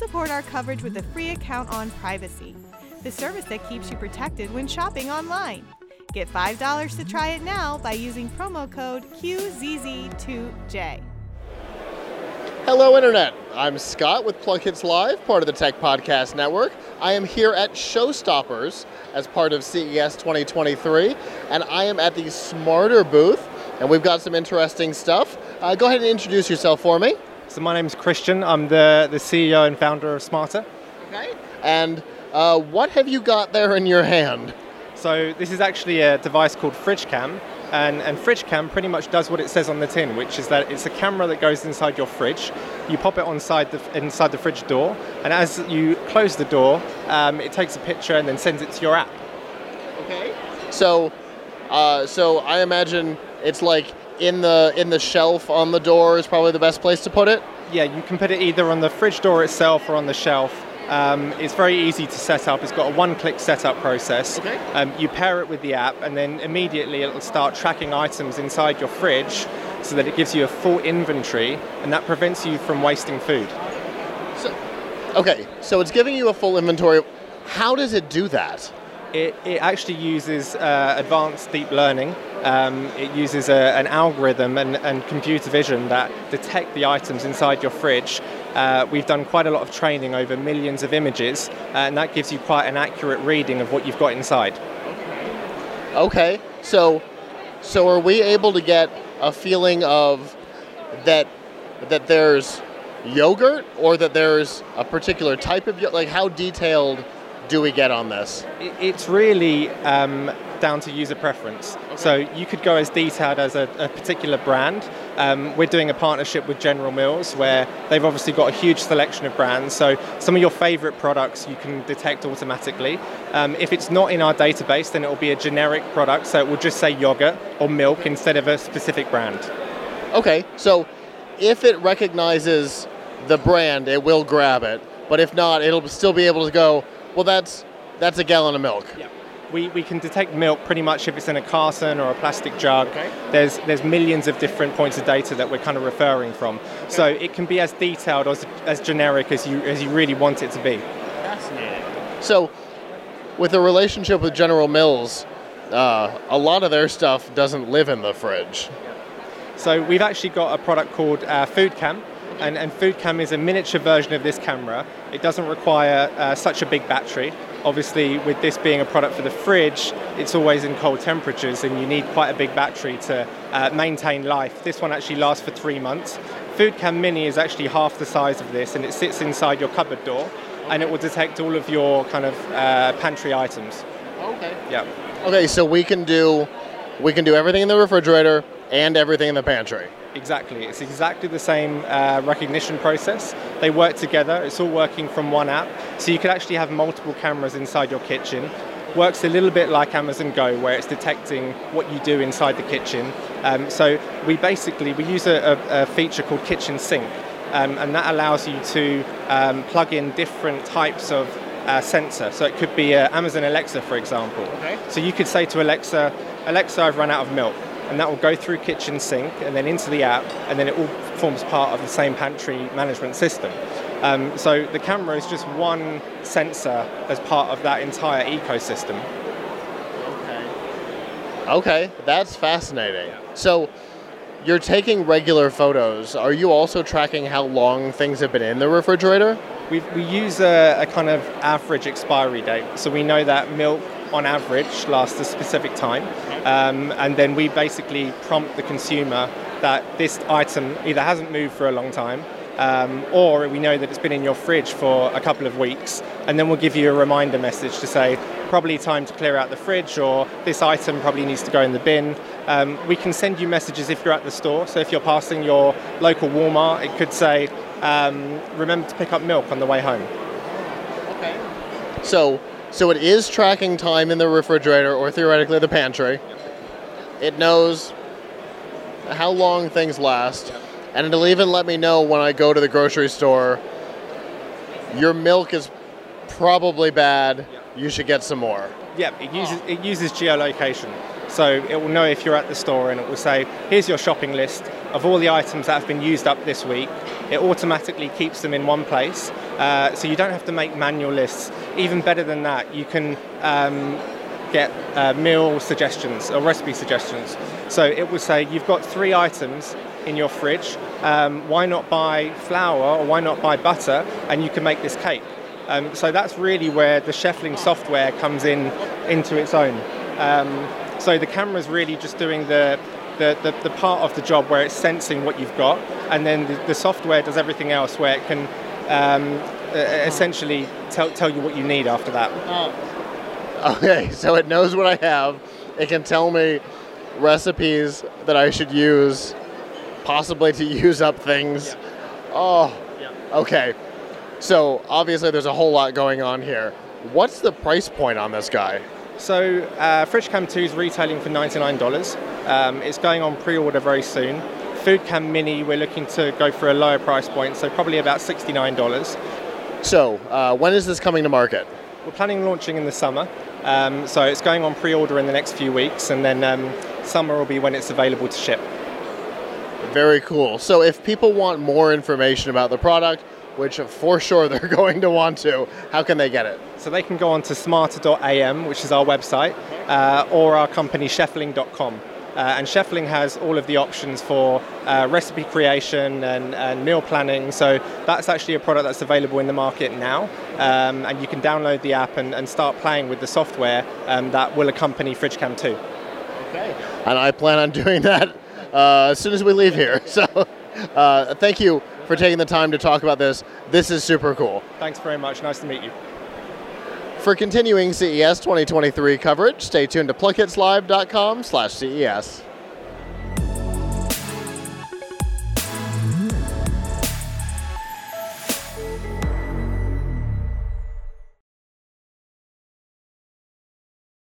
support our coverage with a free account on Privacy, the service that keeps you protected when shopping online. Get $5 to try it now by using promo code QZZ2J. Hello, Internet. I'm Scott with PLuGHiTz Live, part of the Tech Podcast Network. I am here at Showstoppers as part of CES 2023, and I am at the Smarter booth, and we've got some interesting stuff. Uh, go ahead and introduce yourself for me. So my name is Christian. I'm the, the CEO and founder of Smarter. Okay. And uh, what have you got there in your hand? So this is actually a device called FridgeCam, and, and FridgeCam pretty much does what it says on the tin, which is that it's a camera that goes inside your fridge. You pop it inside the, inside the fridge door, and as you close the door, um, it takes a picture and then sends it to your app. Okay. So, uh, so I imagine it's like in the in the shelf on the door is probably the best place to put it. Yeah, you can put it either on the fridge door itself or on the shelf. Um, it's very easy to set up. It's got a one-click setup process. Okay. Um, you pair it with the app, and then immediately it'll start tracking items inside your fridge, so that it gives you a full inventory, and that prevents you from wasting food. So, okay, so it's giving you a full inventory. How does it do that? It, it actually uses uh, advanced deep learning. Um, it uses a, an algorithm and, and computer vision that detect the items inside your fridge. Uh, we've done quite a lot of training over millions of images, uh, and that gives you quite an accurate reading of what you've got inside. Okay, so so are we able to get a feeling of that that there's yogurt or that there's a particular type of yogurt? Like how detailed do we get on this? It's really um, down to user preference. So you could go as detailed as a, a particular brand. Um, we're doing a partnership with General Mills where they've obviously got a huge selection of brands. So some of your favorite products you can detect automatically. Um, if it's not in our database, then it will be a generic product. So it will just say yogurt or milk instead of a specific brand. Okay, so if it recognizes the brand, it will grab it. But if not, it'll still be able to go, well, that's that's a gallon of milk. Yeah. We, we can detect milk pretty much if it's in a carton or a plastic jug. Okay. There's there's millions of different points of data that we're kind of referring from. So it can be as detailed or as, as generic as you as you really want it to be. Fascinating. So, with the relationship with General Mills, uh, a lot of their stuff doesn't live in the fridge. So we've actually got a product called uh, FoodCam, and, and FoodCam is a miniature version of this camera. It doesn't require uh, such a big battery. Obviously, with this being a product for the fridge, it's always in cold temperatures, and you need quite a big battery to uh, maintain life. This one actually lasts for three months. FoodCam Mini is actually half the size of this, and it sits inside your cupboard door, and it will detect all of your kind of uh, pantry items. Okay. Yeah. Okay, so we can do we can do everything in the refrigerator and everything in the pantry. Exactly. It's exactly the same uh, recognition process. They work together. It's all working from one app. So you could actually have multiple cameras inside your kitchen. Works a little bit like Amazon Go, where it's detecting what you do inside the kitchen. Um, so we basically we use a, a, a feature called Kitchen Sync, um, and that allows you to um, plug in different types of uh, sensor. So it could be uh, Amazon Alexa, for example. Okay. So you could say to Alexa, Alexa, I've run out of milk and that will go through Kitchen Sync and then into the app, and then it all forms part of the same pantry management system. Um, so the camera is just one sensor as part of that entire ecosystem. Okay, Okay, that's fascinating. So you're taking regular photos. Are you also tracking how long things have been in the refrigerator? We, we use a, a kind of average expiry date. So we know that milk on average lasts a specific time. Um, and then we basically prompt the consumer that this item either hasn't moved for a long time um, or we know that it's been in your fridge for a couple of weeks, and then we'll give you a reminder message to say probably time to clear out the fridge, or this item probably needs to go in the bin. Um, we can send you messages if you're at the store. So if you're passing your local Walmart, it could say, um, "Remember to pick up milk on the way home." Okay. So, so it is tracking time in the refrigerator or theoretically the pantry. It knows how long things last, and it'll even let me know when I go to the grocery store. Your milk is probably bad. You should get some more. Yeah, it uses it uses geolocation. So it will know if you're at the store and it will say, here's your shopping list. Of all the items that have been used up this week. It automatically keeps them in one place, uh, so you don't have to make manual lists. Even better than that, you can um, get uh, meal suggestions or recipe suggestions. So it will say you've got three items in your fridge. Um, why not buy flour or why not buy butter, and you can make this cake. Um, so that's really where the Chefling software comes in into its own. Um, so the camera is really just doing the, the, the, the, part of the job where it's sensing what you've got, and then the, the software does everything else where it can um, essentially tell, tell you what you need after that. Oh. Okay, so it knows what I have. It can tell me recipes that I should use, possibly to use up things. Yeah. Oh, Yeah. okay. So obviously there's a whole lot going on here. What's the price point on this guy? So uh, FridgeCam 2 is retailing for $99. Um, it's going on pre-order very soon. FoodCam Mini, we're looking to go for a lower price point, so probably about $69. So uh, when is this coming to market? We're planning launching in the summer, um, so it's going on pre-order in the next few weeks, and then um, summer will be when it's available to ship. Very cool. So if people want more information about the product, which for sure they're going to want to, how can they get it? So they can go on to smarter.am, which is our website, uh, or our company chefling.com. Uh, and Chefling has all of the options for uh, recipe creation and, and, meal planning. So that's actually a product that's available in the market now. Um, and you can download the app and, and start playing with the software um, that will accompany FridgeCam 2. Okay. And I plan on doing that as soon as we leave here. So uh, thank you for taking the time to talk about this. This is super cool. Thanks very much. Nice to meet you. For continuing CES 2023 coverage, stay tuned to plughitslive.com slash CES.